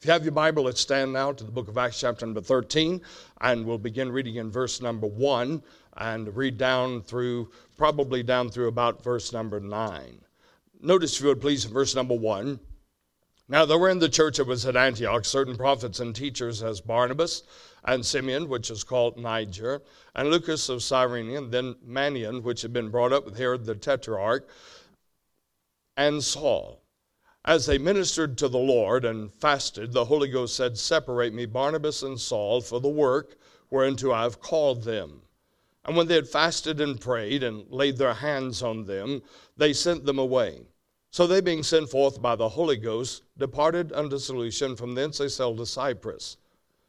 If you have your Bible, let's stand now to the book of Acts, chapter number 13, and we'll begin reading in verse number 1 and read down through, probably down through about verse number 9. Notice, if you would please, verse number 1. Now there were in the church that was at Antioch certain prophets and teachers as Barnabas and Simeon, which is called Niger, and Lucius of Cyrene, and then Manaen, which had been brought up with Herod the Tetrarch, and Saul. As they ministered to the Lord and fasted, the Holy Ghost said, Separate me, Barnabas and Saul, for the work whereunto I have called them. And when they had fasted and prayed and laid their hands on them, they sent them away. So they, being sent forth by the Holy Ghost, departed unto Seleucia, from thence they sailed to Cyprus.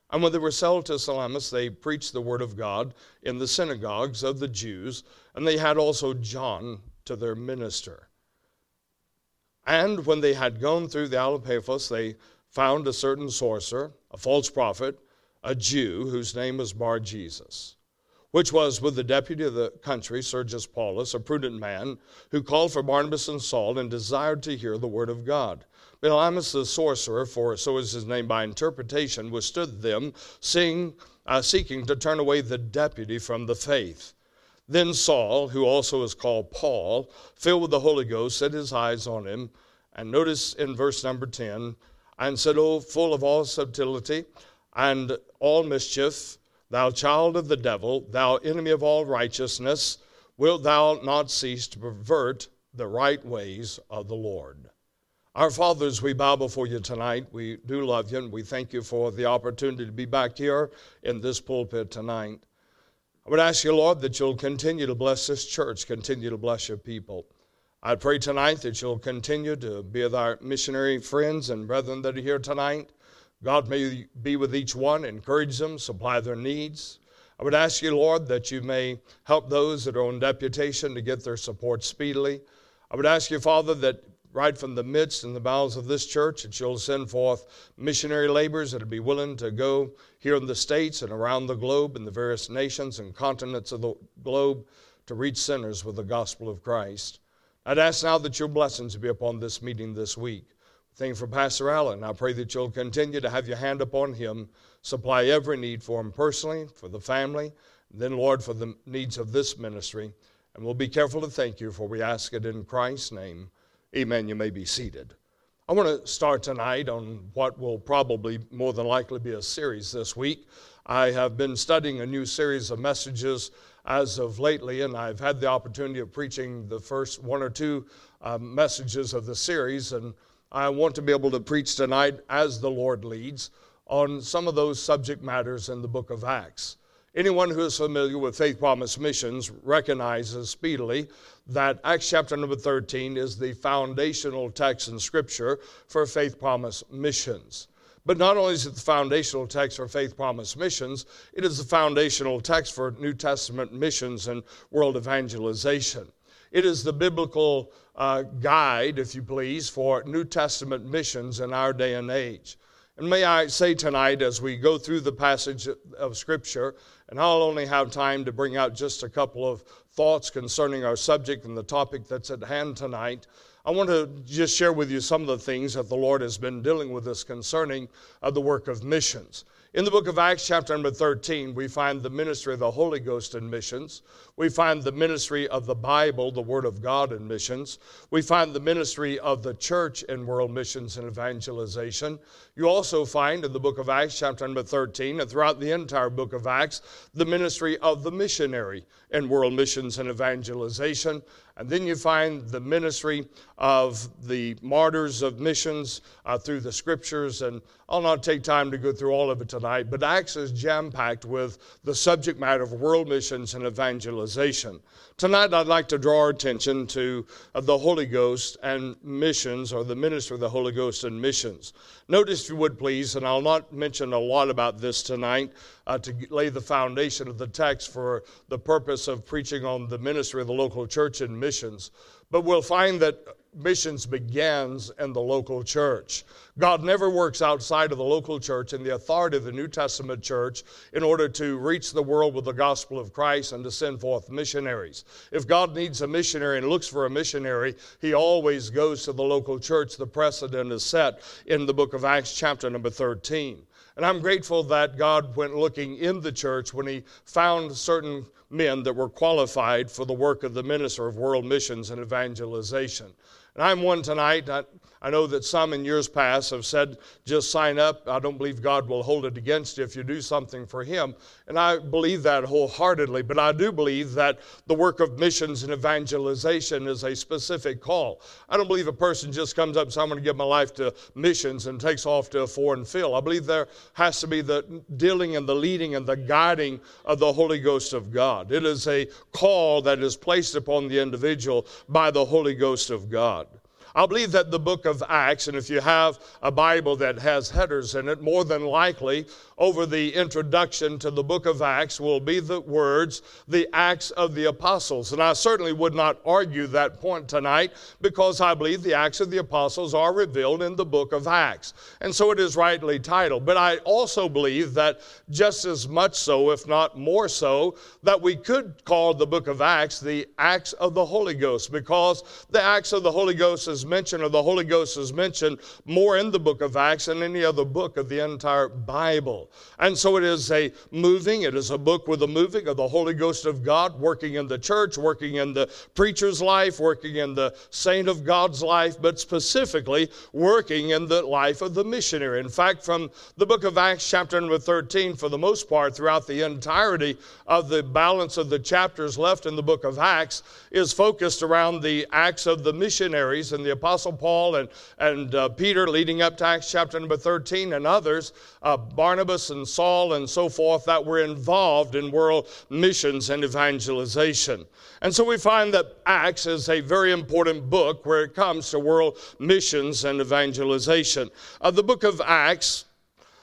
And when they were sailed to Salamis, they preached the word of God in the synagogues of the Jews, and they had also John to their minister. And when they had gone through the Areopagus, they found a certain sorcerer, a false prophet, a Jew, whose name was Bar Jesus, which was with the deputy of the country, Sergius Paulus, a prudent man, who called for Barnabas and Saul and desired to hear the word of God. Elymas the sorcerer, for so is his name by interpretation, withstood them, seeing, uh, seeking to turn away the deputy from the faith. Then Saul, who also is called Paul, filled with the Holy Ghost, set his eyes on him. And notice in verse number 10, and said, O full of all subtlety and all mischief, thou child of the devil, thou enemy of all righteousness, wilt thou not cease to pervert the right ways of the Lord? Our fathers, we bow before you tonight. We do love you, and we thank you for the opportunity to be back here in this pulpit tonight. I would ask you, Lord, that you'll continue to bless this church, continue to bless your people. I pray tonight that you'll continue to be with our missionary friends and brethren that are here tonight. God may be with each one, encourage them, supply their needs. I would ask you, Lord, that you may help those that are on deputation to get their support speedily. I would ask you, Father, that right from the midst and the bowels of this church that you'll send forth missionary laborers that will be willing to go here in the States and around the globe in the various nations and continents of the globe to reach sinners with the gospel of Christ. I'd ask now that your blessings be upon this meeting this week. Thank you for Pastor Allen. I pray that you'll continue to have your hand upon him, supply every need for him personally, for the family, and then, Lord, for the needs of this ministry. And we'll be careful to thank you, for we ask it in Christ's name. Amen. You may be seated. I want to start tonight on what will probably more than likely be a series this week. I have been studying a new series of messages as of lately, and I've had the opportunity of preaching the first one or two um, messages of the series, and I want to be able to preach tonight as the Lord leads on some of those subject matters in the book of Acts. Anyone who is familiar with Faith Promise Missions recognizes speedily that Acts chapter number 13 is the foundational text in Scripture for Faith Promise Missions. But not only is it the foundational text for Faith Promise Missions, it is the foundational text for New Testament missions and world evangelization. It is the biblical uh, guide, if you please, for New Testament missions in our day and age. And may I say tonight, as we go through the passage of Scripture, and I'll only have time to bring out just a couple of thoughts concerning our subject and the topic that's at hand tonight, I want to just share with you some of the things that the Lord has been dealing with us concerning uh, the work of missions. In the book of Acts, chapter number 13, we find the ministry of the Holy Ghost in missions. We find the ministry of the Bible, the Word of God in missions. We find the ministry of the church in world missions and evangelization. You also find in the book of Acts, chapter number 13, and throughout the entire book of Acts, the ministry of the missionary in world missions and evangelization. And then you find the ministry of the martyrs of missions uh, through the scriptures. And I'll not take time to go through all of it tonight, but Acts is jam packed with the subject matter of world missions and evangelization. Tonight, I'd like to draw our attention to uh, the Holy Ghost and missions, or the ministry of the Holy Ghost and missions. Notice, if you would please, and I'll not mention a lot about this tonight uh, to lay the foundation of the text for the purpose of preaching on the ministry of the local church and missions, but we'll find that missions begins in the local church. God never works outside of the local church and the authority of the New Testament church in order to reach the world with the gospel of Christ and to send forth missionaries. If God needs a missionary and looks for a missionary, he always goes to the local church. The precedent is set in the book of Acts, chapter number 13. And I'm grateful that God went looking in the church when he found certain men that were qualified for the work of the minister of world missions and evangelization. And I'm one tonight. I, know that some in years past have said, just sign up. I don't believe God will hold it against you if you do something for Him. And I believe that wholeheartedly. But I do believe that the work of missions and evangelization is a specific call. I don't believe a person just comes up and says, I'm going to give my life to missions and takes off to a foreign field. I believe there has to be the dealing and the leading and the guiding of the Holy Ghost of God. It is a call that is placed upon the individual by the Holy Ghost of God. I believe that the book of Acts, and if you have a Bible that has headers in it, more than likely over the introduction to the book of Acts will be the words, the Acts of the Apostles. And I certainly would not argue that point tonight because I believe the Acts of the Apostles are revealed in the book of Acts. And so it is rightly titled. But I also believe that just as much so, if not more so, that we could call the book of Acts the Acts of the Holy Ghost because the Acts of the Holy Ghost is mentioned, or the Holy Ghost is mentioned more in the book of Acts than any other book of the entire Bible. And so it is a moving, it is a book with a moving of the Holy Ghost of God working in the church, working in the preacher's life, working in the saint of God's life, but specifically working in the life of the missionary. In fact, from the book of Acts, chapter number 13, for the most part, throughout the entirety of the balance of the chapters left in the book of Acts, is focused around the acts of the missionaries and the Apostle Paul and, and uh, Peter leading up to Acts chapter number 13 and others, uh, Barnabas and Saul and so forth that were involved in world missions and evangelization. And so we find that Acts is a very important book where it comes to world missions and evangelization. Uh, the book of Acts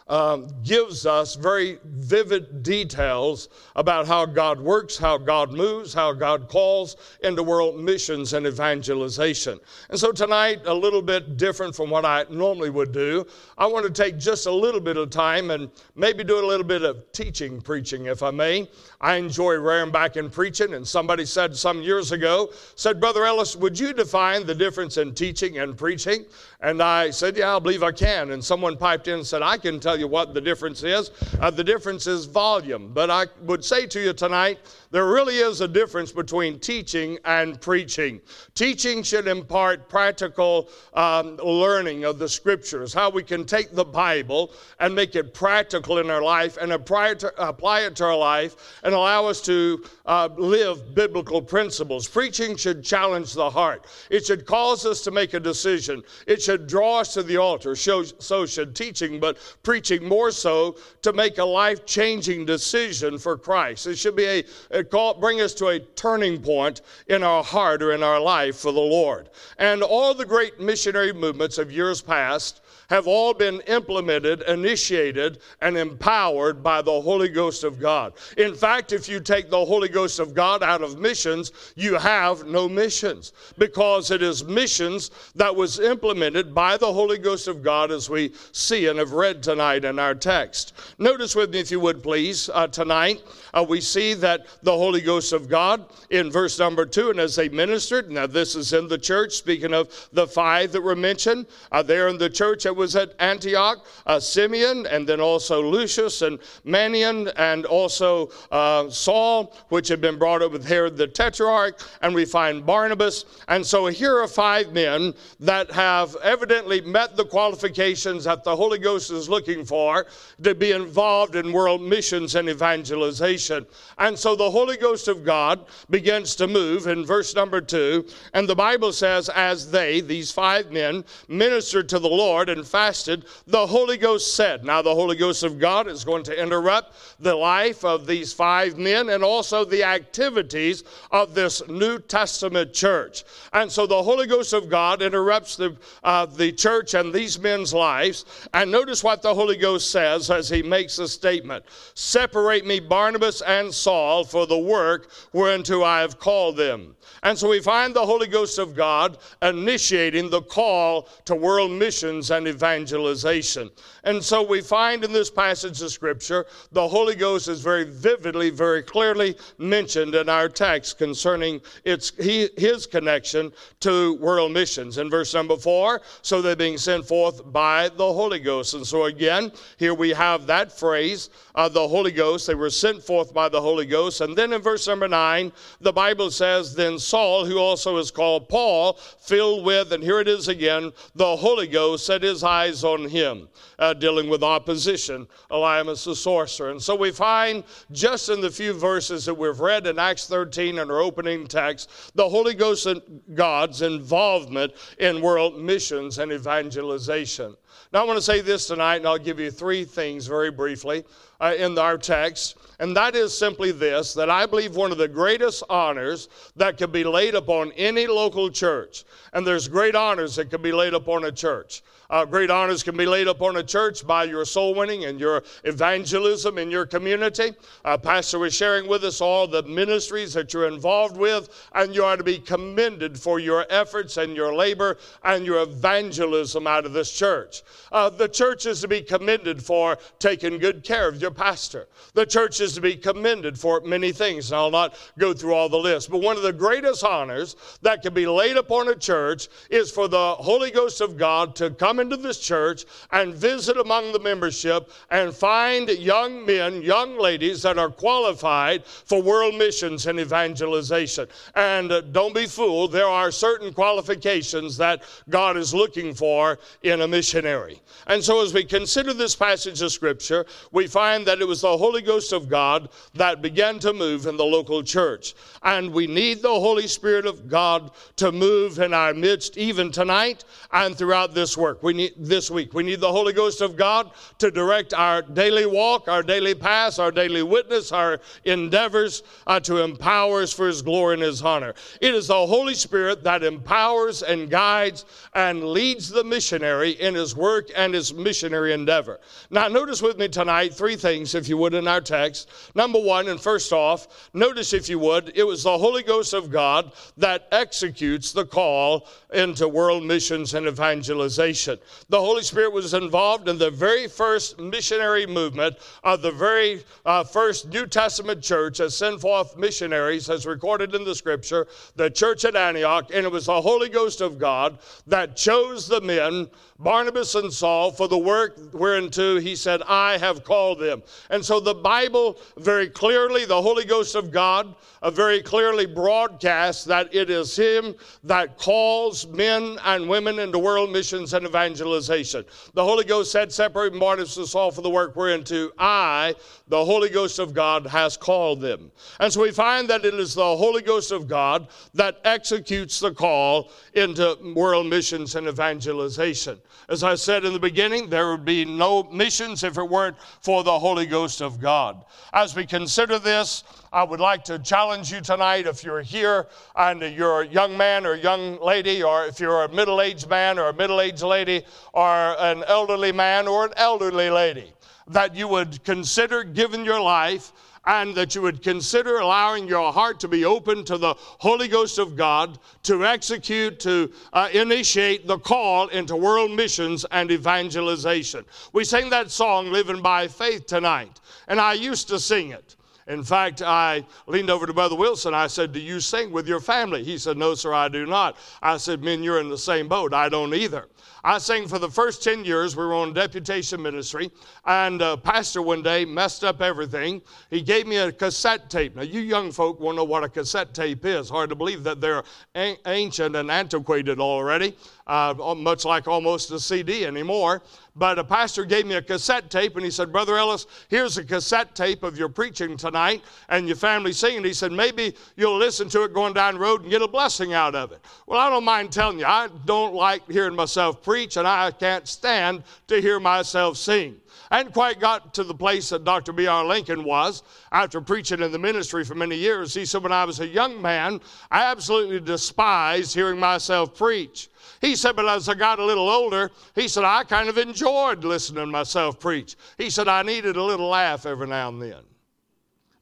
um, gives us very vivid details about how God works, how God moves, how God calls into world missions and evangelization. And so tonight, a little bit different from what I normally would do, I want to take just a little bit of time and maybe do a little bit of teaching, preaching, if I may. I enjoy rearing back in preaching, and somebody said some years ago, said, Brother Ellis, would you define the difference in teaching and preaching? And I said, Yeah, I believe I can. And someone piped in and said, I can tell you what the difference is. Uh, the difference is volume. But I would say to you tonight, there really is a difference between teaching and preaching. Teaching should impart practical um, learning of the scriptures, how we can take the Bible and make it practical in our life and apply it to, apply it to our life and allow us to uh, live biblical principles. Preaching should challenge the heart, it should cause us to make a decision, it should draw us to the altar. So, should teaching, but preaching more so to make a life changing decision for Christ. It should be a, a call, bring us to a turning point in our heart or in our life for the Lord. And all the great missionary movements of years past have all been implemented, initiated, and empowered by the Holy Ghost of God. In fact, if you take the Holy Ghost of God out of missions, you have no missions because it is missions that was implemented by the Holy Ghost of God as we see and have read tonight in our text. Notice with me, if you would please, uh, tonight, uh, we see that the Holy Ghost of God in verse number two, and as they ministered, now this is in the church, speaking of the five that were mentioned, uh, there in the church was at Antioch, uh, Simeon, and then also Lucius and Manaen, and also uh, Saul, which had been brought up with Herod the Tetrarch, and we find Barnabas. And so here are five men that have evidently met the qualifications that the Holy Ghost is looking for to be involved in world missions and evangelization. And so the Holy Ghost of God begins to move in verse number two, and the Bible says, as they, these five men, ministered to the Lord and fasted, the Holy Ghost said. Now, the Holy Ghost of God is going to interrupt the life of these five men and also the activities of this New Testament church. And so the Holy Ghost of God interrupts the, uh, the church and these men's lives. And notice what the Holy Ghost says as he makes a statement Separate me, Barnabas and Saul, for the work whereunto I have called them. And so we find the Holy Ghost of God initiating the call to world missions and evangelization. And so we find in this passage of Scripture, the Holy Ghost is very vividly, very clearly mentioned in our text concerning its, he, his connection to world missions. In verse number four, so they're being sent forth by the Holy Ghost. And so again, here we have that phrase, uh, the Holy Ghost. They were sent forth by the Holy Ghost. And then in verse number nine, the Bible says, Then Saul, who also is called Paul, filled with, and here it is again, the Holy Ghost set his eyes on him. Uh, dealing with opposition, Elymas the sorcerer. And so we find just in the few verses that we've read in Acts 13 and our opening text, the Holy Ghost and God's involvement in world missions and evangelization. Now, I want to say this tonight, and I'll give you three things very briefly uh, in our text. And that is simply this that I believe one of the greatest honors that can be laid upon any local church, and there's great honors that can be laid upon a church. Uh, great honors can be laid upon a church by your soul winning and your evangelism in your community. Uh, Pastor was sharing with us all the ministries that you're involved with, and you are to be commended for your efforts and your labor and your evangelism out of this church. Uh, the church is to be commended for taking good care of your pastor. The church is to be commended for many things, and I'll not go through all the list. But one of the greatest honors that can be laid upon a church is for the Holy Ghost of God to come come into this church and visit among the membership and find young men, young ladies that are qualified for world missions and evangelization. And uh, don't be fooled, there are certain qualifications that God is looking for in a missionary. And so, as we consider this passage of Scripture, we find that it was the Holy Ghost of God that began to move in the local church. And we need the Holy Spirit of God to move in our midst, even tonight and throughout this work we need this week. We need the Holy Ghost of God to direct our daily walk, our daily path, our daily witness, our endeavors uh, to empower us for His glory and His honor. It is the Holy Spirit that empowers and guides and leads the missionary in his work and his missionary endeavor. Now, notice with me tonight three things, if you would, in our text. Number one, and first off, notice, if you would, it was the Holy Ghost of God that executes the call into world missions and evangelization. The Holy Spirit was involved in the very first missionary movement of the very uh, first New Testament church as sent forth missionaries, as recorded in the scripture, the church at Antioch. And it was the Holy Ghost of God that chose the men, Barnabas and Saul, for the work whereunto he said, I have called them. And so the Bible very clearly, the Holy Ghost of God, uh, very clearly broadcasts that it is Him that calls men and women into world missions and evangelization. The Holy Ghost said, Separate Barnabas and Saul for the work we're into. I, the Holy Ghost of God, has called them. And so we find that it is the Holy Ghost of God that executes the call into world missions and evangelization. As I said in the beginning, there would be no missions if it weren't for the Holy Ghost of God. As we consider this, I would like to challenge you tonight if you're here and you're a young man or young lady, or if you're a middle aged man or a middle aged lady, or an elderly man or an elderly lady, that you would consider giving your life and that you would consider allowing your heart to be open to the Holy Ghost of God to execute, to uh, initiate the call into world missions and evangelization. We sing that song, Living by Faith, tonight, and I used to sing it. In fact, I leaned over to Brother Wilson. I said, Do you sing with your family? He said, No, sir, I do not. I said, Men, you're in the same boat. I don't either. I sang for the first 10 years. We were on deputation ministry, and a pastor one day messed up everything. He gave me a cassette tape. Now, you young folk won't know what a cassette tape is. Hard to believe that they're ancient and antiquated already. Uh, much like almost a CD anymore. But a pastor gave me a cassette tape and he said, Brother Ellis, here's a cassette tape of your preaching tonight and your family singing. He said, maybe you'll listen to it going down the road and get a blessing out of it. Well, I don't mind telling you, I don't like hearing myself preach and I can't stand to hear myself sing. I quite got to the place that Dr. B.R. Lakin was after preaching in the ministry for many years. He said, When I was a young man, I absolutely despised hearing myself preach. He said, but as I got a little older, he said, I kind of enjoyed listening to myself preach. He said, I needed a little laugh every now and then.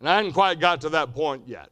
And I hadn't quite got to that point yet.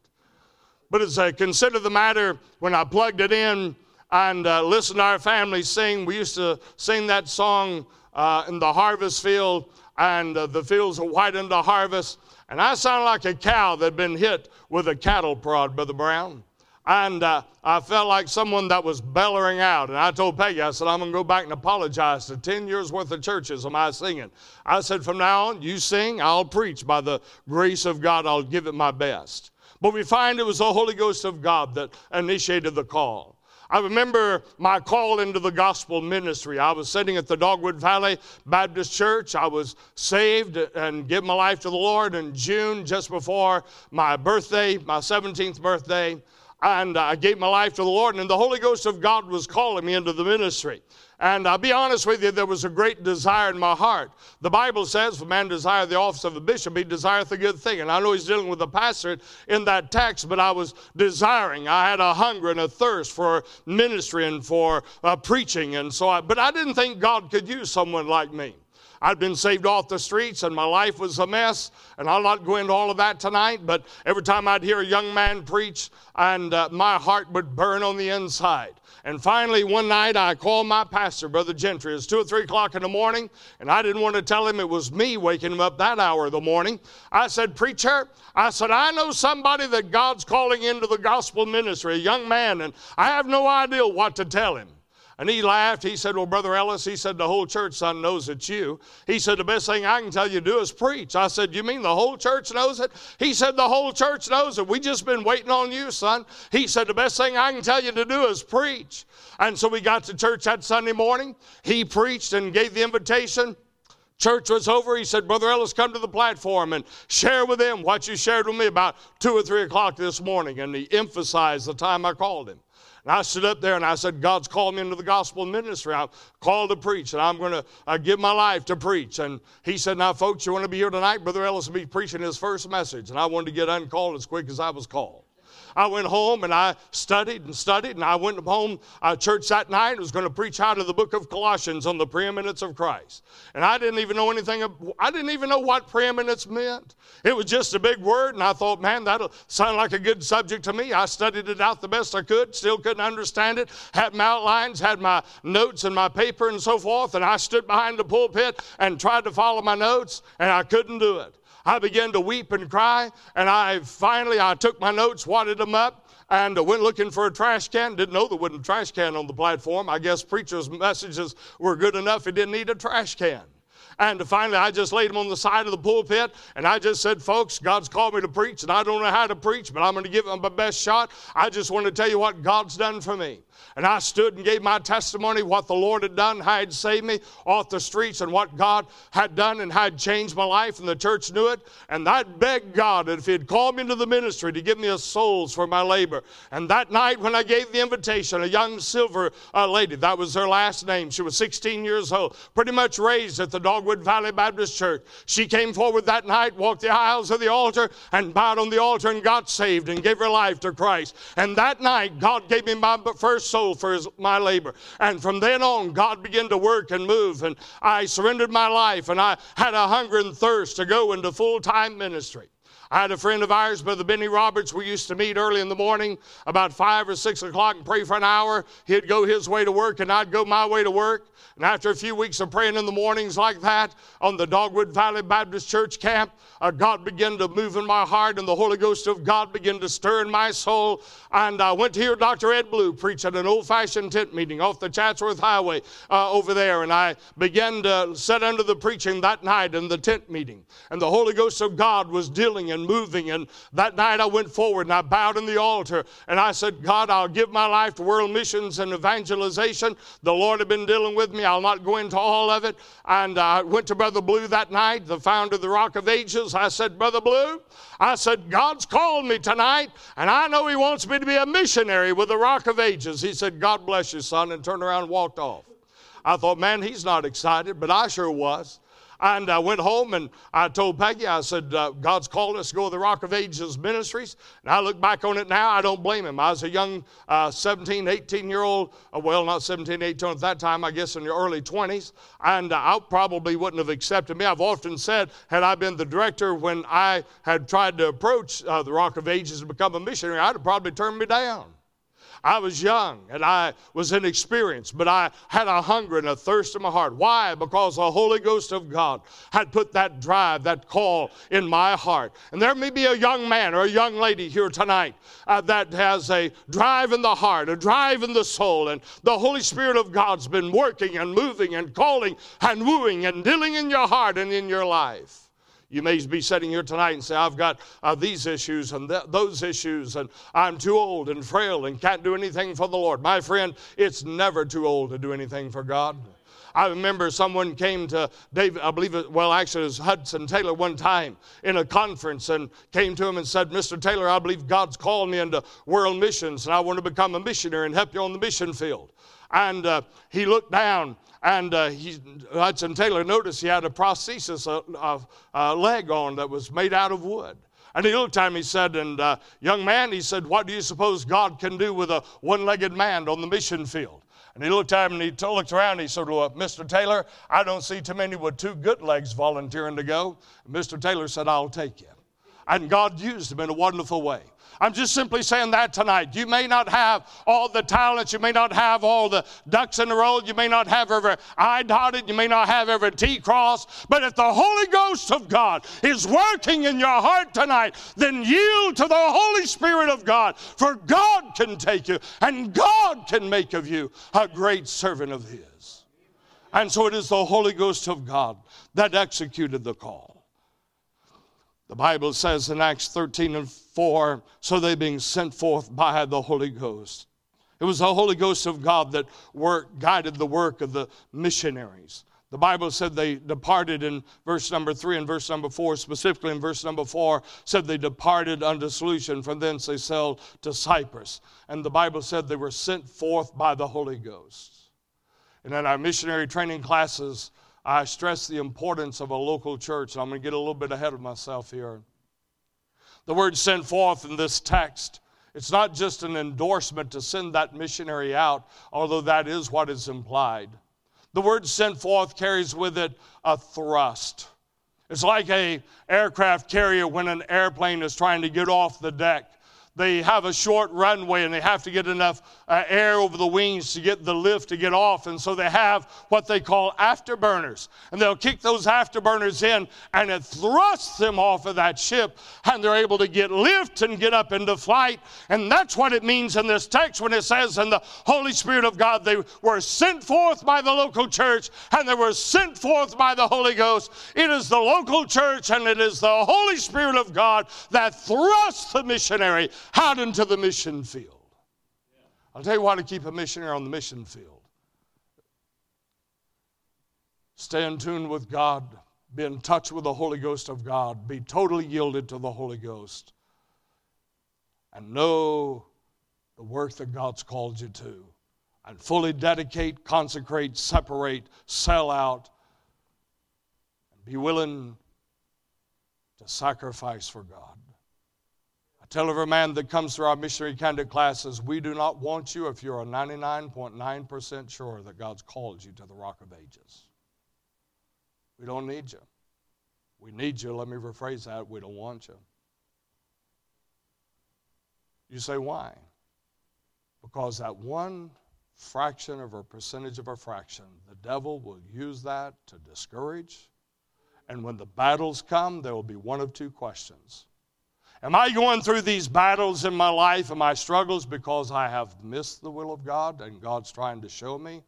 But as I consider the matter, when I plugged it in and uh, listened to our family sing, we used to sing that song uh, in the harvest field, and uh, the fields are white in the harvest. And I sounded like a cow that had been hit with a cattle prod, Brother Brown. And uh, I felt like someone that was bellowing out. And I told Peggy, I said, I'm going to go back and apologize to 10 years worth of churches of my singing. I said, from now on, you sing, I'll preach. By the grace of God, I'll give it my best. But we find it was the Holy Ghost of God that initiated the call. I remember my call into the gospel ministry. I was sitting at the Dogwood Valley Baptist Church. I was saved and gave my life to the Lord in June, just before my birthday, my 17th birthday. And I gave my life to the Lord, and the Holy Ghost of God was calling me into the ministry. And I'll be honest with you, there was a great desire in my heart. The Bible says, if a man desire the office of a bishop, he desireth a good thing. And I know he's dealing with a pastor in that text, but I was desiring. I had a hunger and a thirst for ministry and for uh, preaching. And so I, but I didn't think God could use someone like me. I'd been saved off the streets and my life was a mess. And I'll not go into all of that tonight, but every time I'd hear a young man preach, and uh, my heart would burn on the inside. And finally, one night I called my pastor, Brother Gentry. It was two or three o'clock in the morning, and I didn't want to tell him it was me waking him up that hour of the morning. I said, Preacher, I said, I know somebody that God's calling into the gospel ministry, a young man, and I have no idea what to tell him. And he laughed. He said, Well, Brother Ellis, he said, the whole church, son, knows it's you. He said, The best thing I can tell you to do is preach. I said, You mean the whole church knows it? He said, The whole church knows it. We just been waiting on you, son. He said, The best thing I can tell you to do is preach. And so we got to church that Sunday morning. He preached and gave the invitation. Church was over. He said, Brother Ellis, come to the platform and share with them what you shared with me about two or three o'clock this morning. And he emphasized the time I called him. And I stood up there and I said, God's called me into the gospel ministry. I'm called to preach, and I'm going to uh, give my life to preach. And he said, Now, folks, you want to be here tonight? Brother Ellis will be preaching his first message. And I wanted to get uncalled as quick as I was called. I went home and I studied and studied, and I went home uh, church that night. I was going to preach out of the book of Colossians on the preeminence of Christ. And I didn't even know anything, I didn't even know what preeminence meant. It was just a big word, and I thought, man, that'll sound like a good subject to me. I studied it out the best I could, still couldn't understand it, had my outlines, had my notes and my paper and so forth, and I stood behind the pulpit and tried to follow my notes, and I couldn't do it. I began to weep and cry, and I finally I took my notes, wadded them up, and uh, went looking for a trash can. Didn't know there wasn't a trash can on the platform. I guess preachers' messages were good enough; it didn't need a trash can. And finally, I just laid them on the side of the pulpit and I just said, Folks, God's called me to preach, and I don't know how to preach, but I'm going to give it my best shot. I just want to tell you what God's done for me. And I stood and gave my testimony, what the Lord had done, how He'd saved me off the streets, and what God had done and had changed my life, and the church knew it. And I begged God that if He'd called me into the ministry to give me a souls for my labor. And that night, when I gave the invitation, a young silver uh, lady, that was her last name, she was 16 years old, pretty much raised at the Dogwood Valley Baptist Church. She came forward that night, walked the aisles of the altar, and bowed on the altar and got saved and gave her life to Christ. And that night, God gave me my first soul for his, my labor. And from then on, God began to work and move. And I surrendered my life and I had a hunger and thirst to go into full time ministry. I had a friend of ours, Brother Benny Roberts. We used to meet early in the morning, about five or six o'clock, and pray for an hour. He'd go his way to work, and I'd go my way to work. And after a few weeks of praying in the mornings like that on the Dogwood Valley Baptist Church camp, uh, God began to move in my heart, and the Holy Ghost of God began to stir in my soul. And I went to hear Dr. Ed Blue preach at an old fashioned tent meeting off the Chatsworth Highway uh, over there. And I began to sit under the preaching that night in the tent meeting. And the Holy Ghost of God was dealing and and moving. And that night I went forward and I bowed in the altar and I said, God, I'll give my life to world missions and evangelization. The Lord had been dealing with me. I'll not go into all of it. And I went to Brother Blue that night, the founder of the Rock of Ages. I said, Brother Blue, I said, God's called me tonight, and I know He wants me to be a missionary with the Rock of Ages. He said, God bless you, son, and turned around and walked off. I thought, man, he's not excited, but I sure was. And I went home and I told Peggy, I said, uh, God's called us to go to the Rock of Ages Ministries. And I look back on it now, I don't blame him. I was a young uh, 17, 18 year old, uh, well, not 17, 18 at that time, I guess in the early 20s. And I probably wouldn't have accepted me. I've often said, had I been the director when I had tried to approach uh, the Rock of Ages and become a missionary, I'd have probably turned me down. I was young and I was inexperienced, but I had a hunger and a thirst in my heart. Why? Because the Holy Ghost of God had put that drive, that call in my heart. And there may be a young man or a young lady here tonight uh, that has a drive in the heart, a drive in the soul, and the Holy Spirit of God's been working and moving and calling and wooing and dealing in your heart and in your life. You may be sitting here tonight and say, I've got uh, these issues and th- those issues, and I'm too old and frail and can't do anything for the Lord. My friend, it's never too old to do anything for God. I remember someone came to David, I believe it, well, actually, it was Hudson Taylor one time in a conference and came to him and said, Mr. Taylor, I believe God's called me into world missions and I want to become a missionary and help you on the mission field. And uh, he looked down and uh, he, Hudson Taylor noticed he had a prosthesis, a, a, a, leg on that was made out of wood. And he looked at him, he said, and uh, young man, he said, what do you suppose God can do with a one-legged man on the mission field? And he looked at him and he t- looked around and he said, well, Mr. Taylor, I don't see too many with two good legs volunteering to go. And Mr. Taylor said, I'll take you. And God used them in a wonderful way. I'm just simply saying that tonight. You may not have all the talents, you may not have all the ducks in a row, you may not have every I dotted, you may not have every T crossed, but if the Holy Ghost of God is working in your heart tonight, then yield to the Holy Spirit of God, for God can take you and God can make of you a great servant of His. And so it is the Holy Ghost of God that executed the call. The Bible says in Acts 13 and 4, so they being sent forth by the Holy Ghost. It was the Holy Ghost of God that work, guided the work of the missionaries. The Bible said they departed in verse number three and verse number four, specifically in verse number four, said they departed unto Seleucia, from thence they sailed to Cyprus. And the Bible said they were sent forth by the Holy Ghost. And in our missionary training classes, I stress the importance of a local church. I'm going to get a little bit ahead of myself here. The word sent forth in this text, it's not just an endorsement to send that missionary out, although that is what is implied. The word sent forth carries with it a thrust. It's like a aircraft carrier when an airplane is trying to get off the deck they have a short runway and they have to get enough uh, air over the wings to get the lift to get off. And so they have what they call afterburners. And they'll kick those afterburners in and it thrusts them off of that ship and they're able to get lift and get up into flight. And that's what it means in this text when it says, in the Holy Spirit of God, they were sent forth by the local church and they were sent forth by the Holy Ghost. It is the local church and it is the Holy Spirit of God that thrusts the missionary out into the mission field. I'll tell you why to keep a missionary on the mission field. Stay in tune with God, be in touch with the Holy Ghost of God, be totally yielded to the Holy Ghost, and know the work that God's called you to, and fully dedicate, consecrate, separate, sell out, and be willing to sacrifice for God. Tell every man that comes through our missionary candidate classes, we do not want you if you're a 99.9% sure that God's called you to the rock of ages. We don't need you. We need you. Let me rephrase that. We don't want you. You say, why? Because that one fraction of a percentage of a fraction, the devil will use that to discourage. And when the battles come, there will be one of two questions Am I going through these battles in my life and my struggles because I have missed the will of God and God's trying to show me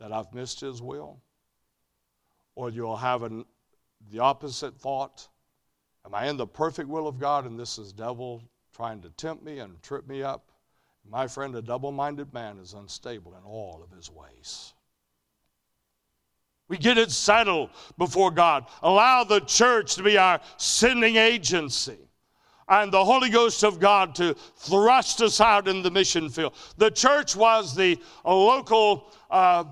that I've missed His will? Or you'll have an, the opposite thought. Am I in the perfect will of God and this is devil trying to tempt me and trip me up? My friend, a double minded man is unstable in all of his ways. We get it settled before God. Allow the church to be our sending agency and the Holy Ghost of God to thrust us out in the mission field. The church was the local uh,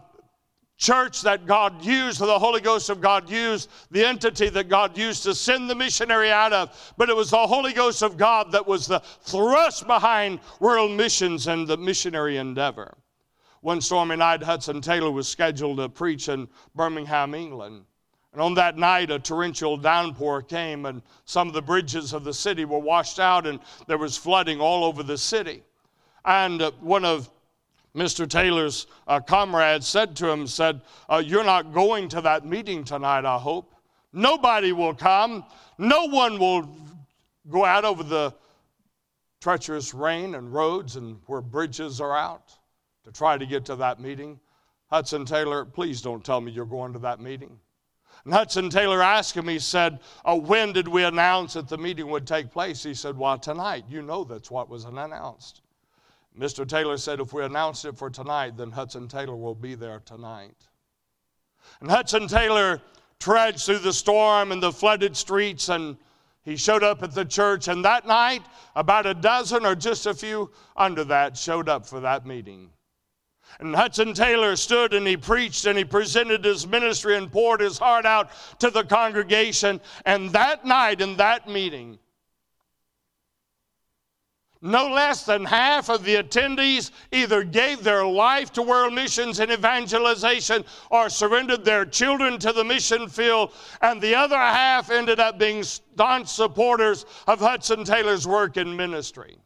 church that God used, the Holy Ghost of God used, the entity that God used to send the missionary out of. But it was the Holy Ghost of God that was the thrust behind world missions and the missionary endeavor. One stormy night, Hudson Taylor was scheduled to preach in Birmingham, England. And on that night, a torrential downpour came, and some of the bridges of the city were washed out, and there was flooding all over the city. And uh, one of Mr. Taylor's uh, comrades said to him, said, uh, You're not going to that meeting tonight, I hope. Nobody will come. No one will go out over the treacherous rain and roads and where bridges are out to try to get to that meeting. Hudson Taylor, please don't tell me you're going to that meeting. And Hudson Taylor asked him, he said, oh, When did we announce that the meeting would take place? He said, Well, tonight. You know that's what was announced. Mr. Taylor said, If we announced it for tonight, then Hudson Taylor will be there tonight. And Hudson Taylor trudged through the storm and the flooded streets and he showed up at the church, and that night, about a dozen or just a few under that showed up for that meeting. And Hudson Taylor stood and he preached and he presented his ministry and poured his heart out to the congregation. And that night in that meeting, no less than half of the attendees either gave their life to world missions and evangelization or surrendered their children to the mission field, and the other half ended up being staunch supporters of Hudson Taylor's work in ministry.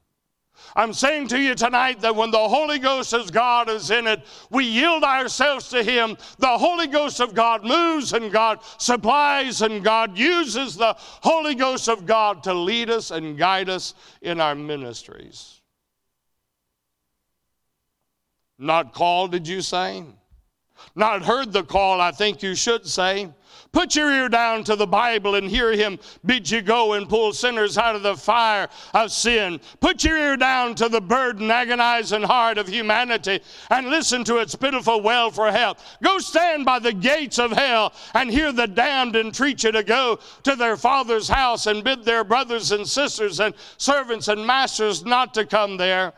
I'm saying to you tonight that when the Holy Ghost as God is in it, we yield ourselves to Him. The Holy Ghost of God moves and God supplies and God uses the Holy Ghost of God to lead us and guide us in our ministries. Not called, did you say? Not heard the call, I think you should say. Put your ear down to the Bible and hear him bid you go and pull sinners out of the fire of sin. Put your ear down to the burden, agonizing heart of humanity and listen to its pitiful wail for help. Go stand by the gates of hell and hear the damned entreat you to go to their father's house and bid their brothers and sisters and servants and masters not to come there.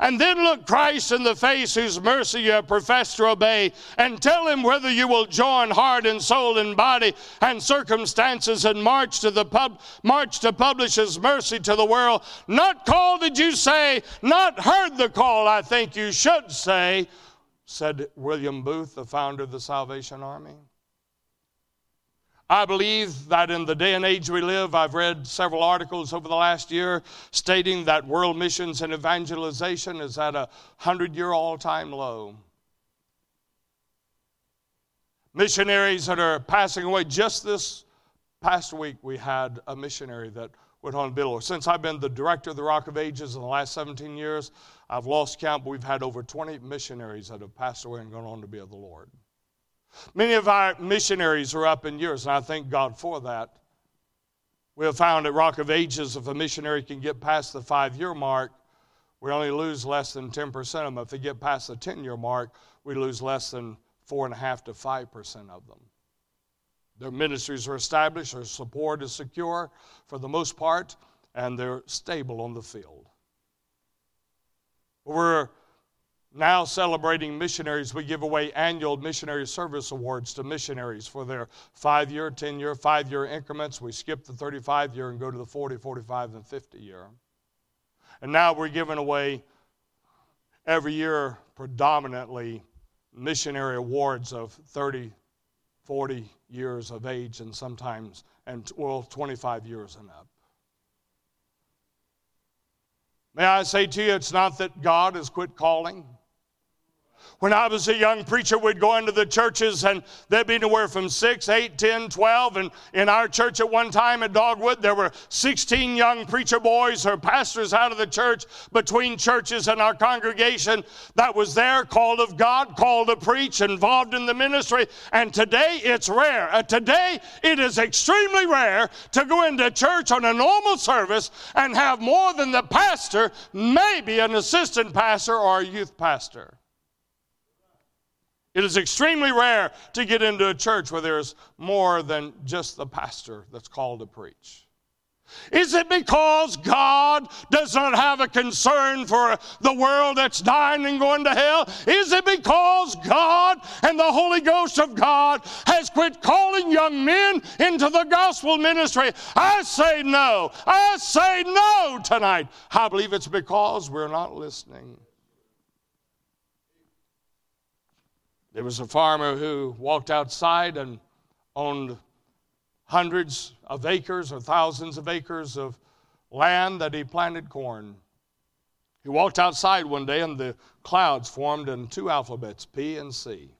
And then look Christ in the face, whose mercy you have professed to obey, and tell him whether you will join heart and soul and body and circumstances and march to the pub, march to publish his mercy to the world. Not called, did you say? Not heard the call, I think you should say, said William Booth, the founder of the Salvation Army. I believe that in the day and age we live, I've read several articles over the last year stating that world missions and evangelization is at a 100 year all time low. Missionaries that are passing away. Just this past week, we had a missionary that went on bill. Since I've been the director of the Rock of Ages in the last 17 years, I've lost count, but we've had over 20 missionaries that have passed away and gone on to be of the Lord. Many of our missionaries are up in years, and I thank God for that. We have found at Rock of Ages if a missionary can get past the five year mark, we only lose less than 10% of them. If they get past the 10 year mark, we lose less than 4.5 to 5% of them. Their ministries are established, their support is secure for the most part, and they're stable on the field. We're now celebrating missionaries, we give away annual missionary service awards to missionaries for their five year, 10 year, five year increments. We skip the 35 year and go to the 40, 45, and 50 year. And now we're giving away every year predominantly missionary awards of 30, 40 years of age and sometimes, and well, 25 years and up. May I say to you, it's not that God has quit calling. When I was a young preacher, we'd go into the churches and there'd be anywhere from 6, 8, 10, 12. And in our church at one time at Dogwood, there were 16 young preacher boys or pastors out of the church between churches and our congregation that was there, called of God, called to preach, involved in the ministry. And today it's rare. Uh, today it is extremely rare to go into church on a normal service and have more than the pastor, maybe an assistant pastor or a youth pastor. It is extremely rare to get into a church where there's more than just the pastor that's called to preach. Is it because God does not have a concern for the world that's dying and going to hell? Is it because God and the Holy Ghost of God has quit calling young men into the gospel ministry? I say no. I say no tonight. I believe it's because we're not listening. There was a farmer who walked outside and owned hundreds of acres or thousands of acres of land that he planted corn. He walked outside one day and the clouds formed in two alphabets, P and C.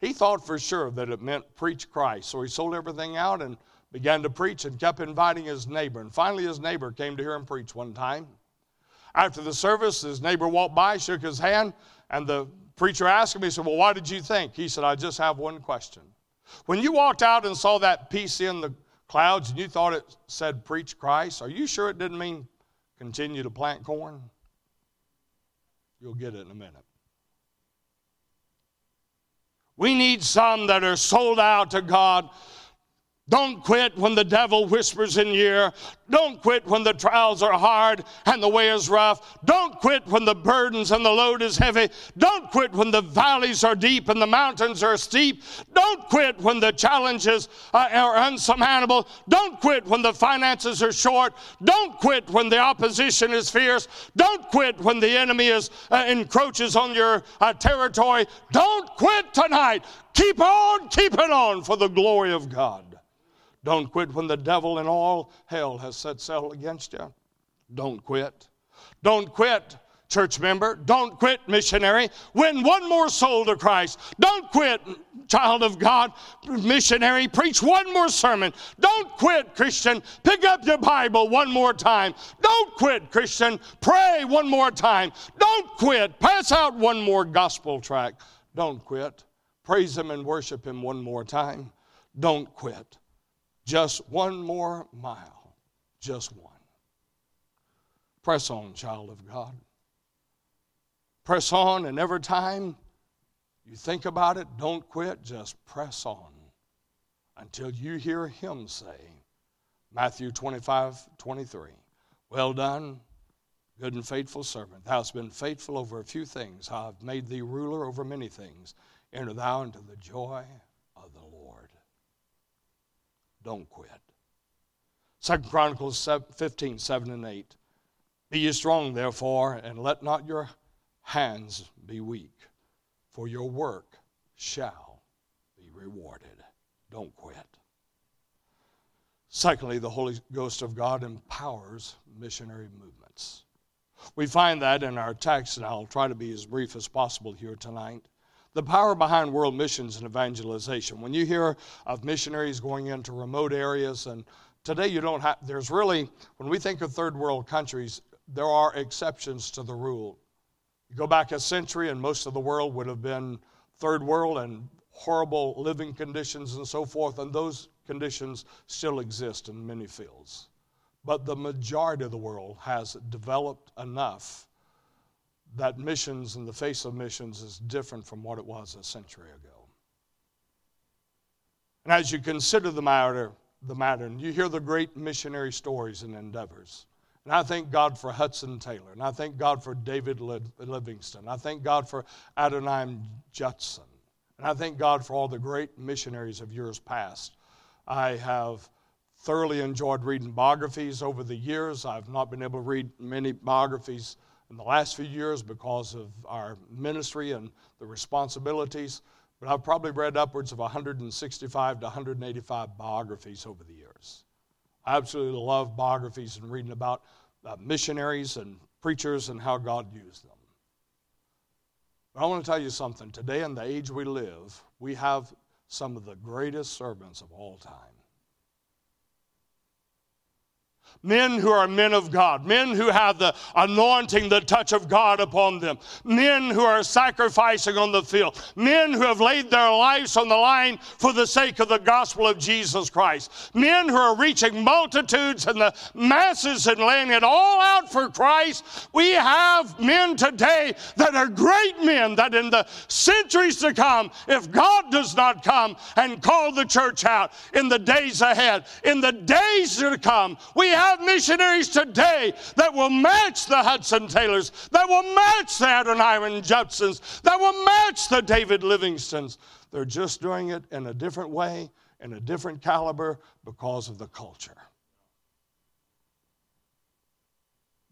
He thought for sure that it meant preach Christ, so he sold everything out and began to preach and kept inviting his neighbor. And finally, his neighbor came to hear him preach one time. After the service, his neighbor walked by, shook his hand, and the Preacher asked him, he said, Well, what did you think? He said, I just have one question. When you walked out and saw that piece in the clouds and you thought it said preach Christ, are you sure it didn't mean continue to plant corn? You'll get it in a minute. We need some that are sold out to God don't quit when the devil whispers in your ear. Don't quit when the trials are hard and the way is rough. Don't quit when the burdens and the load is heavy. Don't quit when the valleys are deep and the mountains are steep. Don't quit when the challenges are unsurmountable. Don't quit when the finances are short. Don't quit when the opposition is fierce. Don't quit when the enemy is uh, encroaches on your uh, territory. Don't quit tonight. Keep on keeping on for the glory of God. Don't quit when the devil and all hell has set sail against you. Don't quit. Don't quit, church member. Don't quit, missionary. Win one more soul to Christ. Don't quit, child of God, missionary. Preach one more sermon. Don't quit, Christian. Pick up your Bible one more time. Don't quit, Christian. Pray one more time. Don't quit. Pass out one more gospel tract. Don't quit. Praise Him and worship Him one more time. Don't quit. Just one more mile. Just one. Press on, child of God. Press on, and every time you think about it, don't quit, just press on until you hear Him say, Matthew 25, 23, Well done, good and faithful servant. Thou hast been faithful over a few things. I have made thee ruler over many things. Enter thou into the joy don't quit. Second Chronicles 15, 7 and 8. Be ye strong, therefore, and let not your hands be weak, for your work shall be rewarded. Don't quit. Secondly, the Holy Ghost of God empowers missionary movements. We find that in our text, and I'll try to be as brief as possible here tonight the power behind world missions and evangelization. When you hear of missionaries going into remote areas, and today you don't have, there's really, when we think of third world countries, there are exceptions to the rule. You go back a century, and most of the world would have been third world and horrible living conditions and so forth, and those conditions still exist in many fields. But the majority of the world has developed enough that missions in the face of missions is different from what it was a century ago. And as you consider the matter, the matter, and you hear the great missionary stories and endeavors. And I thank God for Hudson Taylor, and I thank God for David Livingstone. I thank God for Adoniram Judson, and I thank God for all the great missionaries of years past. I have thoroughly enjoyed reading biographies over the years. I've not been able to read many biographies in the last few years because of our ministry and the responsibilities, but I've probably read upwards of 165 to 185 biographies over the years. I absolutely love biographies and reading about uh, missionaries and preachers and how God used them. But I want to tell you something. Today, in the age we live, we have some of the greatest servants of all time men who are men of God, men who have the anointing, the touch of God upon them, men who are sacrificing on the field, men who have laid their lives on the line for the sake of the gospel of Jesus Christ, men who are reaching multitudes and the masses and laying it all out for Christ. We have men today that are great men that in the centuries to come, if God does not come and call the church out in the days ahead, in the days to come, we have missionaries today that will match the Hudson Taylors, that will match the Adoniram Judsons, that will match the David Livingstones. They're just doing it in a different way, in a different caliber because of the culture.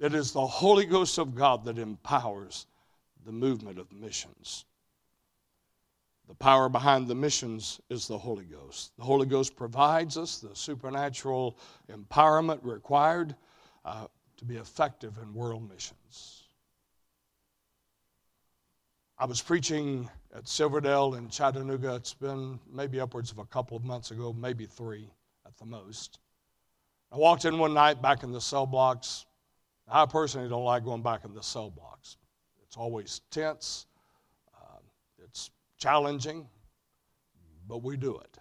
It is the Holy Ghost of God that empowers the movement of missions. The power behind the missions is the Holy Ghost. The Holy Ghost provides us the supernatural empowerment required uh, to be effective in world missions. I was preaching at Silverdale in Chattanooga. It's been maybe upwards of a couple of months ago, maybe three at the most. I walked in one night back in the cell blocks. I personally don't like going back in the cell blocks. It's always tense challenging, but we do it.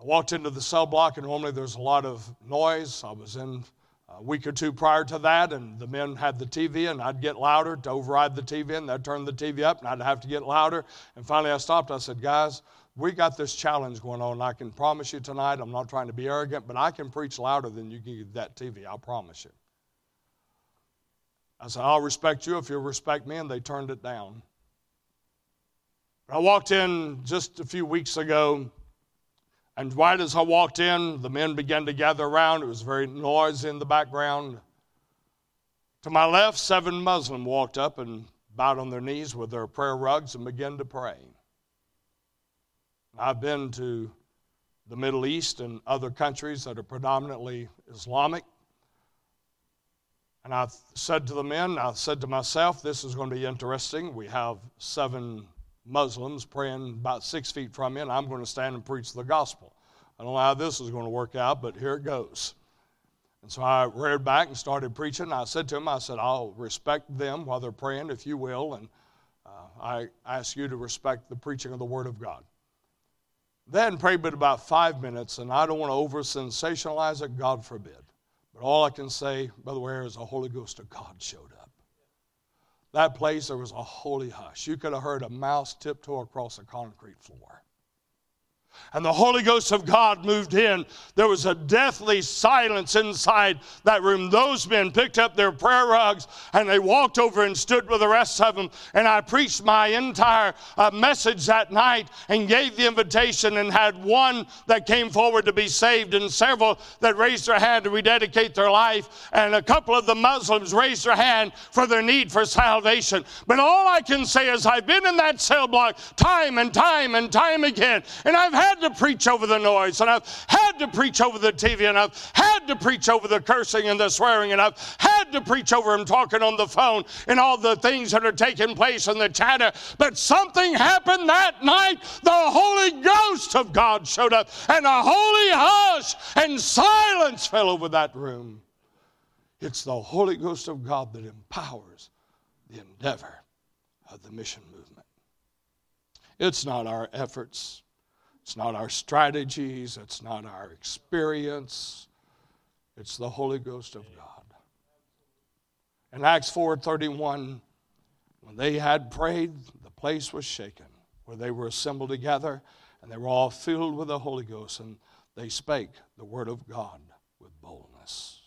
I walked into the cell block, and normally there's a lot of noise. I was in a week or two prior to that, and the men had the TV, and I'd get louder to override the TV, and they'd turn the TV up, and I'd have to get louder. And finally, I stopped. I said, Guys, we got this challenge going on. I can promise you tonight, I'm not trying to be arrogant, but I can preach louder than you can get that TV. I promise you. I said, I'll respect you if you'll respect me, and they turned it down. I walked in just a few weeks ago, and right as I walked in, the men began to gather around. It was very noisy in the background. To my left, seven Muslims walked up and bowed on their knees with their prayer rugs and began to pray. I've been to the Middle East and other countries that are predominantly Islamic. And I said to the men, I said to myself, this is going to be interesting. We have seven Muslims praying about six feet from me, and I'm going to stand and preach the gospel. I don't know how this is going to work out, but here it goes. And so I reared back and started preaching. I said to him, I said, I'll respect them while they're praying, if you will, and uh, I ask you to respect the preaching of the Word of God. Then prayed but about five minutes, and I don't want to over sensationalize it, God forbid. But all I can say, Brother Ware, is the Holy Ghost of God showed up. That place, there was a holy hush. You could have heard a mouse tiptoe across a concrete floor and the Holy Ghost of God moved in, there was a deathly silence inside that room. Those men picked up their prayer rugs and they walked over and stood with the rest of them. And I preached my entire uh, message that night and gave the invitation and had one that came forward to be saved and several that raised their hand to rededicate their life. And a couple of the Muslims raised their hand for their need for salvation. But all I can say is I've been in that cell block time and time and time again. And I've had to preach over the noise, and I've had to preach over the TV, and I've had to preach over the cursing and the swearing, and I've had to preach over him talking on the phone and all the things that are taking place in the chatter. But something happened that night. The Holy Ghost of God showed up, and a holy hush and silence fell over that room. It's the Holy Ghost of God that empowers the endeavor of the mission movement. It's not our efforts. It's not our strategies, it's not our experience. It's the Holy Ghost of God. In Acts 4:31, when they had prayed, the place was shaken, where they were assembled together, and they were all filled with the Holy Ghost, and they spake the word of God with boldness.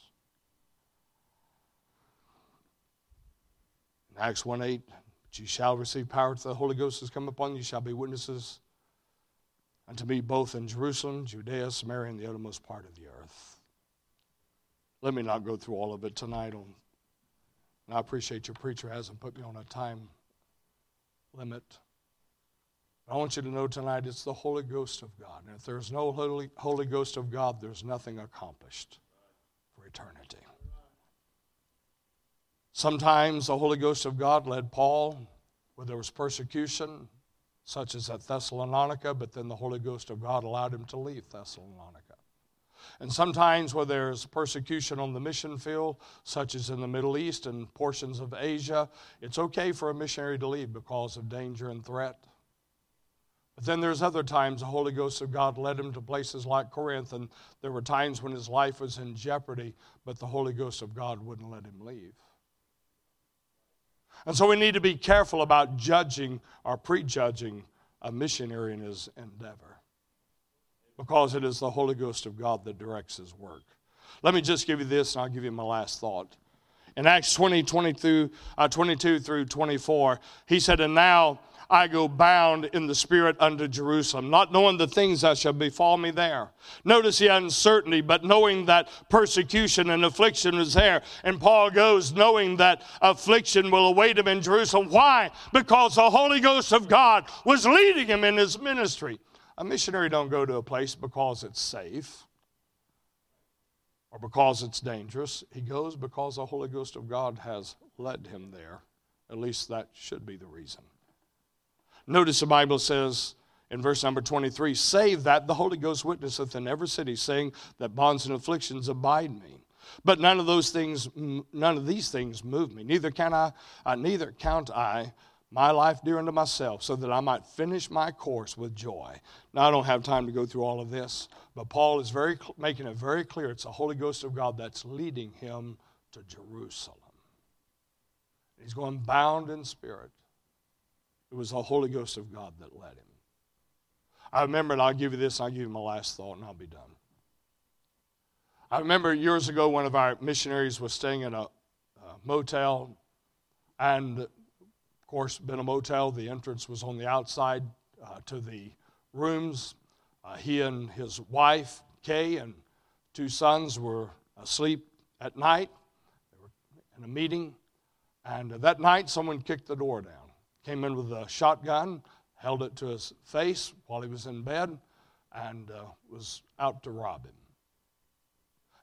In Acts 1:8, but you shall receive power to the Holy Ghost has come upon you, shall be witnesses and to me both in Jerusalem, Judea, Samaria, and the uttermost part of the earth. Let me not go through all of it tonight. On, and I appreciate your preacher hasn't put me on a time limit. But I want you to know tonight it's the Holy Ghost of God. And if there's no Holy, Holy Ghost of God, there's nothing accomplished for eternity. Sometimes the Holy Ghost of God led Paul where there was persecution, such as at Thessalonica, but then the Holy Ghost of God allowed him to leave Thessalonica. And sometimes where there's persecution on the mission field, such as in the Middle East and portions of Asia, it's okay for a missionary to leave because of danger and threat. But then there's other times the Holy Ghost of God led him to places like Corinth, and there were times when his life was in jeopardy, but the Holy Ghost of God wouldn't let him leave. And so we need to be careful about judging or prejudging a missionary in his endeavor because it is the Holy Ghost of God that directs his work. Let me just give you this, and I'll give you my last thought. In Acts 20, 20 through, uh, 22 through 24, he said, And now I go bound in the Spirit unto Jerusalem, not knowing the things that shall befall me there. Notice the uncertainty, but knowing that persecution and affliction is there. And Paul goes knowing that affliction will await him in Jerusalem. Why? Because the Holy Ghost of God was leading him in his ministry. A missionary don't go to a place because it's safe or because it's dangerous. He goes because the Holy Ghost of God has led him there. At least that should be the reason. Notice the Bible says in verse number 23 Save that the Holy Ghost witnesseth in every city, saying that bonds and afflictions abide me. But none of those things, none of these things move me. Neither can I, uh, neither count I my life dear unto myself, so that I might finish my course with joy. Now I don't have time to go through all of this, but Paul is very making it very clear. It's the Holy Ghost of God that's leading him to Jerusalem. He's going bound in spirit. It was the Holy Ghost of God that led him. I remember, and I'll give you this, I'll give you my last thought, and I'll be done. I remember years ago, one of our missionaries was staying in a, a motel, and of course, been a motel. The entrance was on the outside uh, to the rooms. Uh, he and his wife, Kay, and two sons were asleep at night. They were in a meeting, and that night, someone kicked the door down came in with a shotgun, held it to his face while he was in bed, and uh, was out to rob him.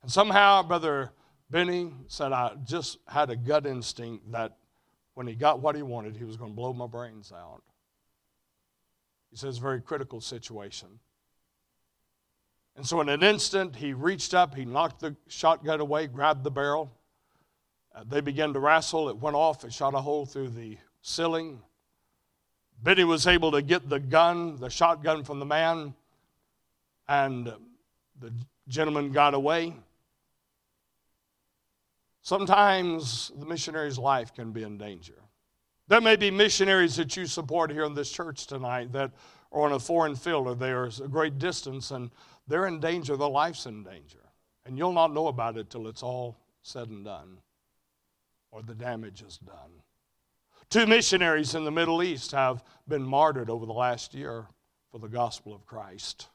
And somehow, Brother Benny said, I just had a gut instinct that when he got what he wanted, he was going to blow my brains out. He says, very critical situation. And so, in an instant, he reached up, he knocked the shotgun away, grabbed the barrel. Uh, they began to wrestle. It went off, it shot a hole through the ceiling. Benny was able to get the gun, the shotgun from the man, and the gentleman got away. Sometimes the missionary's life can be in danger. There may be missionaries that you support here in this church tonight that are on a foreign field or there's a great distance and they're in danger, their life's in danger. And you'll not know about it till it's all said and done or the damage is done. Two missionaries in the Middle East have been martyred over the last year for the gospel of Christ.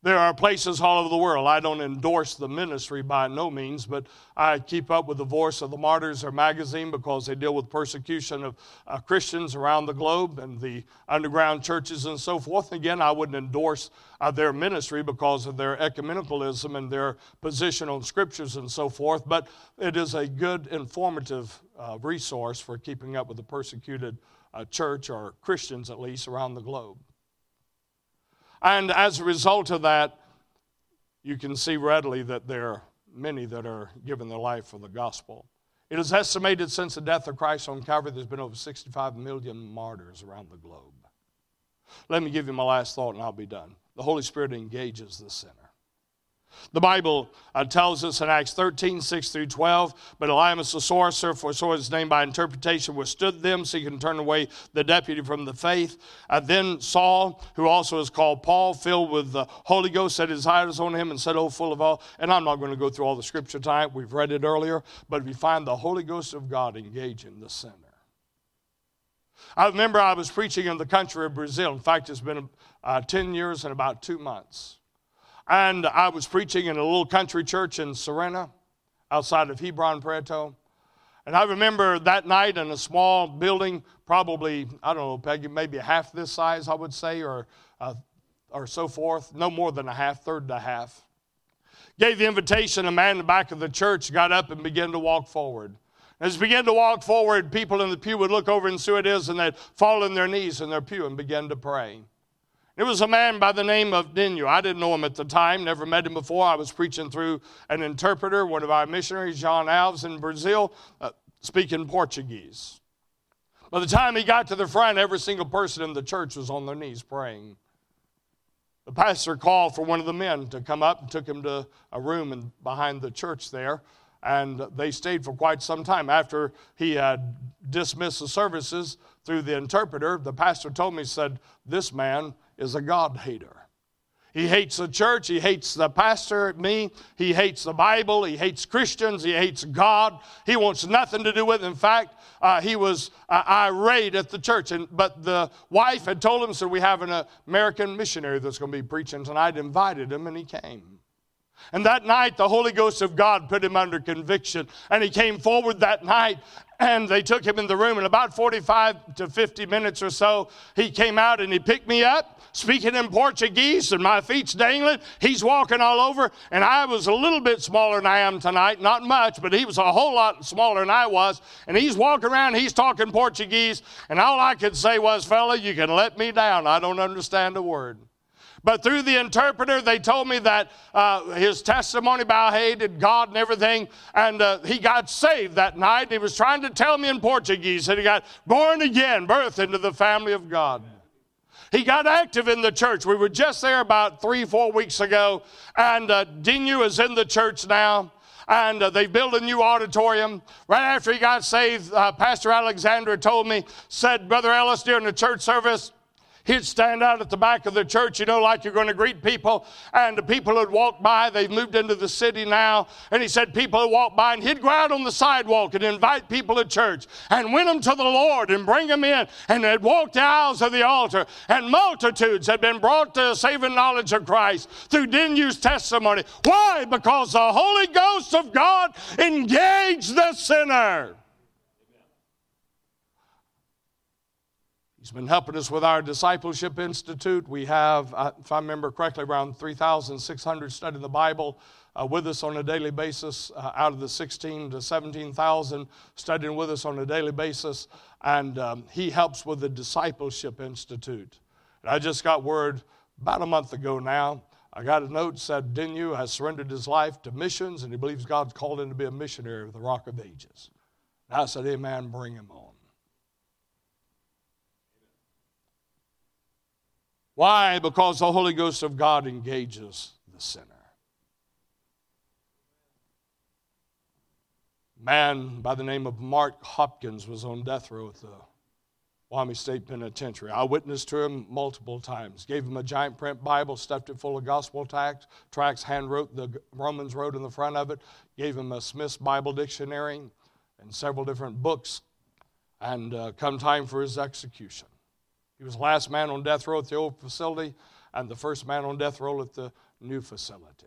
There are places all over the world. I don't endorse the ministry by no means, but I keep up with the Voice of the Martyrs, their magazine, because they deal with persecution of uh, Christians around the globe and the underground churches and so forth. Again, I wouldn't endorse uh, their ministry because of their ecumenicalism and their position on scriptures and so forth, but it is a good, informative uh, resource for keeping up with the persecuted uh, church, or Christians at least, around the globe. And as a result of that, you can see readily that there are many that are giving their life for the gospel. It is estimated since the death of Christ on Calvary, there's been over 65 million martyrs around the globe. Let me give you my last thought and I'll be done. The Holy Spirit engages the sinner. The Bible uh, tells us in Acts 13, 6 through 12, but Elymas the sorcerer, for so his name by interpretation, withstood them, so he can turn away the deputy from the faith. Uh, then Saul, who also is called Paul, filled with the Holy Ghost, set his eyes on him and said, Oh, full of all. And I'm not going to go through all the scripture tonight, we've read it earlier, but we find the Holy Ghost of God engaging the sinner. I remember I was preaching in the country of Brazil. In fact, it's been uh, 10 years and about two months. And I was preaching in a little country church in Serrana, outside of Ribeirão Preto. And I remember that night in a small building, probably, I don't know, Peggy, maybe half this size, I would say, or, uh, or so forth, no more than a half, third to half. Gave the invitation, a man in the back of the church got up and began to walk forward. As he began to walk forward, people in the pew would look over and see who it is, and they'd fall on their knees in their pew and begin to pray. It was a man by the name of Dinu. I didn't know him at the time, never met him before. I was preaching through an interpreter, one of our missionaries, John Alves in Brazil, uh, speaking Portuguese. By the time he got to the front, every single person in the church was on their knees praying. The pastor called for one of the men to come up and took him to a room in, behind the church there and they stayed for quite some time. After he had dismissed the services through the interpreter, the pastor told me, said, This man is a God hater. He hates the church. He hates the pastor, me. He hates the Bible. He hates Christians. He hates God. He wants nothing to do with it. In fact, uh, he was uh, irate at the church. And, but the wife had told him, so we have an American missionary that's going to be preaching tonight. Invited him, and he came. And that night, the Holy Ghost of God put him under conviction. And he came forward that night, and they took him in the room. And about 45 to 50 minutes or so, he came out and he picked me up, speaking in Portuguese, and my feet's dangling. He's walking all over. And I was a little bit smaller than I am tonight, not much, but he was a whole lot smaller than I was. And he's walking around, he's talking Portuguese. And all I could say was, Fella, you can let me down. I don't understand a word. But through the interpreter, they told me that uh, his testimony about hated God and everything, and uh, he got saved that night. He was trying to tell me in Portuguese that he got born again, birthed into the family of God. He got active in the church. We were just there about three, four weeks ago, and uh, Dinu is in the church now and uh, they built a new auditorium. Right after he got saved, uh, Pastor Alexander told me, said, Brother Ellis, during the church service, He'd stand out at the back of the church, you know, like you're going to greet people. And the people would walk by. They've moved into the city now. And he said people would walk by and he'd go out on the sidewalk and invite people to church and win them to the Lord and bring them in. And they'd walk the aisles of the altar. And multitudes had been brought to the saving knowledge of Christ through Dinu's testimony. Why? Because the Holy Ghost of God engaged the sinner. He's been helping us with our Discipleship Institute. We have, uh, if I remember correctly, around 3,600 studying the Bible uh, with us on a daily basis, uh, out of the 16 to 17,000 studying with us on a daily basis. And um, he helps with the Discipleship Institute. And I just got word about a month ago now. I got a note said Dinu has surrendered his life to missions and he believes God's called him to be a missionary of the Rock of Ages. And I said, Amen, bring him on. Why? Because the Holy Ghost of God engages the sinner. man by the name of Mark Hopkins was on death row at the Wyoming State Penitentiary. I witnessed to him multiple times. Gave him a giant print Bible, stuffed it full of gospel tracts, tracts hand wrote the Romans Road in the front of it. Gave him a Smith's Bible dictionary and several different books. And uh, come time for his execution. He was the last man on death row at the old facility and the first man on death row at the new facility.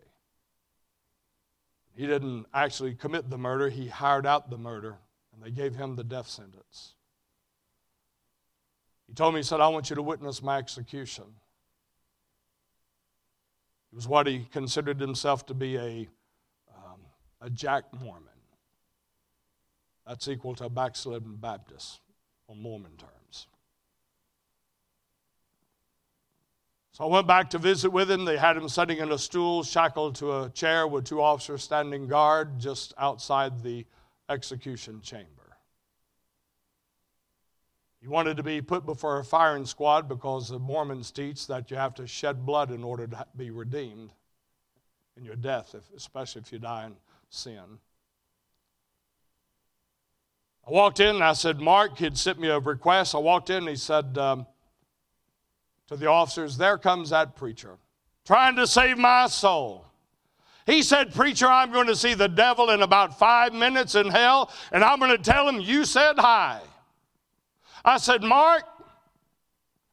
He didn't actually commit the murder, he hired out the murder, and they gave him the death sentence. He told me, he said, I want you to witness my execution. He was what he considered himself to be a, um, a Jack Mormon. That's equal to a backslidden Baptist on Mormon terms. So I went back to visit with him. They had him sitting in a stool, shackled to a chair with two officers standing guard just outside the execution chamber. He wanted to be put before a firing squad because the Mormons teach that you have to shed blood in order to be redeemed in your death, especially if you die in sin. I walked in and I said, Mark, he'd sent me a request. I walked in and he said, um, to the officers, There comes that preacher trying to save my soul. He said, Preacher, I'm going to see the devil in about five minutes in hell, and I'm going to tell him you said hi. I said, Mark,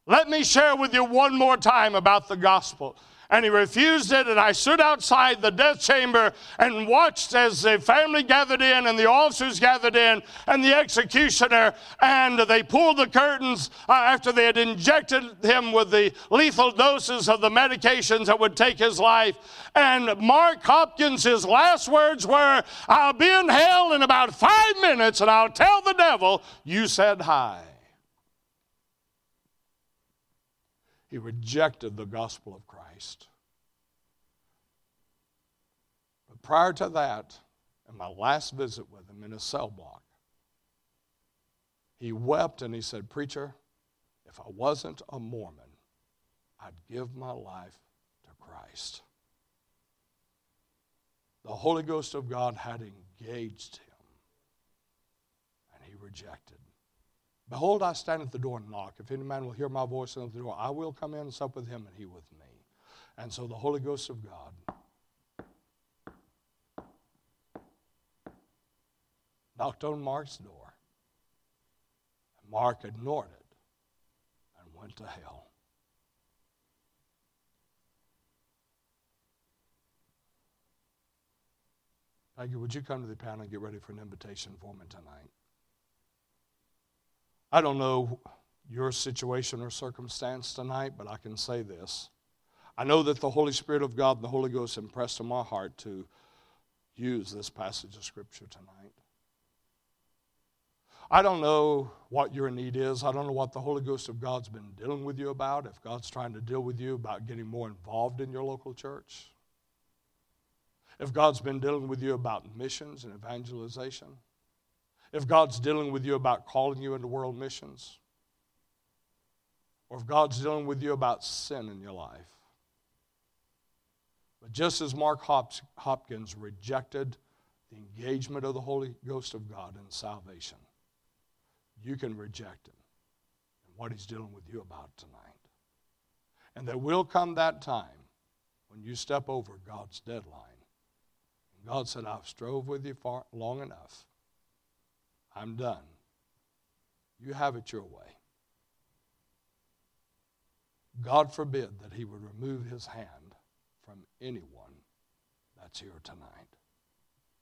Let me share with you one more time about the gospel and he refused it. And I stood outside the death chamber and watched as the family gathered in and the officers gathered in and the executioner, and they pulled the curtains uh, after they had injected him with the lethal doses of the medications that would take his life. And Mark Hopkins, his last words were, I'll be in hell in about five minutes and I'll tell the devil, you said hi. He rejected the gospel of Christ. But prior to that, in my last visit with him in his cell block, he wept and he said, Preacher, if I wasn't a Mormon, I'd give my life to Christ. The Holy Ghost of God had engaged him, and he rejected. Behold, I stand at the door and knock. If any man will hear my voice at the door, I will come in and sup with him and he with me. And so the Holy Ghost of God knocked on Mark's door. And Mark ignored it and went to hell. Peggy, would you come to the panel and get ready for an invitation for me tonight? I don't know your situation or circumstance tonight, but I can say this. I know that the Holy Spirit of God and the Holy Ghost impressed on my heart to use this passage of Scripture tonight. I don't know what your need is. I don't know what the Holy Ghost of God's been dealing with you about, if God's trying to deal with you about getting more involved in your local church, if God's been dealing with you about missions and evangelization if God's dealing with you about calling you into world missions, or if God's dealing with you about sin in your life. But just as Mark Hopkins rejected the engagement of the Holy Ghost of God in salvation, you can reject him and what he's dealing with you about tonight. And there will come that time when you step over God's deadline. And God said, I've strove with you far, long enough. I'm done. You have it your way. God forbid that he would remove his hand from anyone that's here tonight.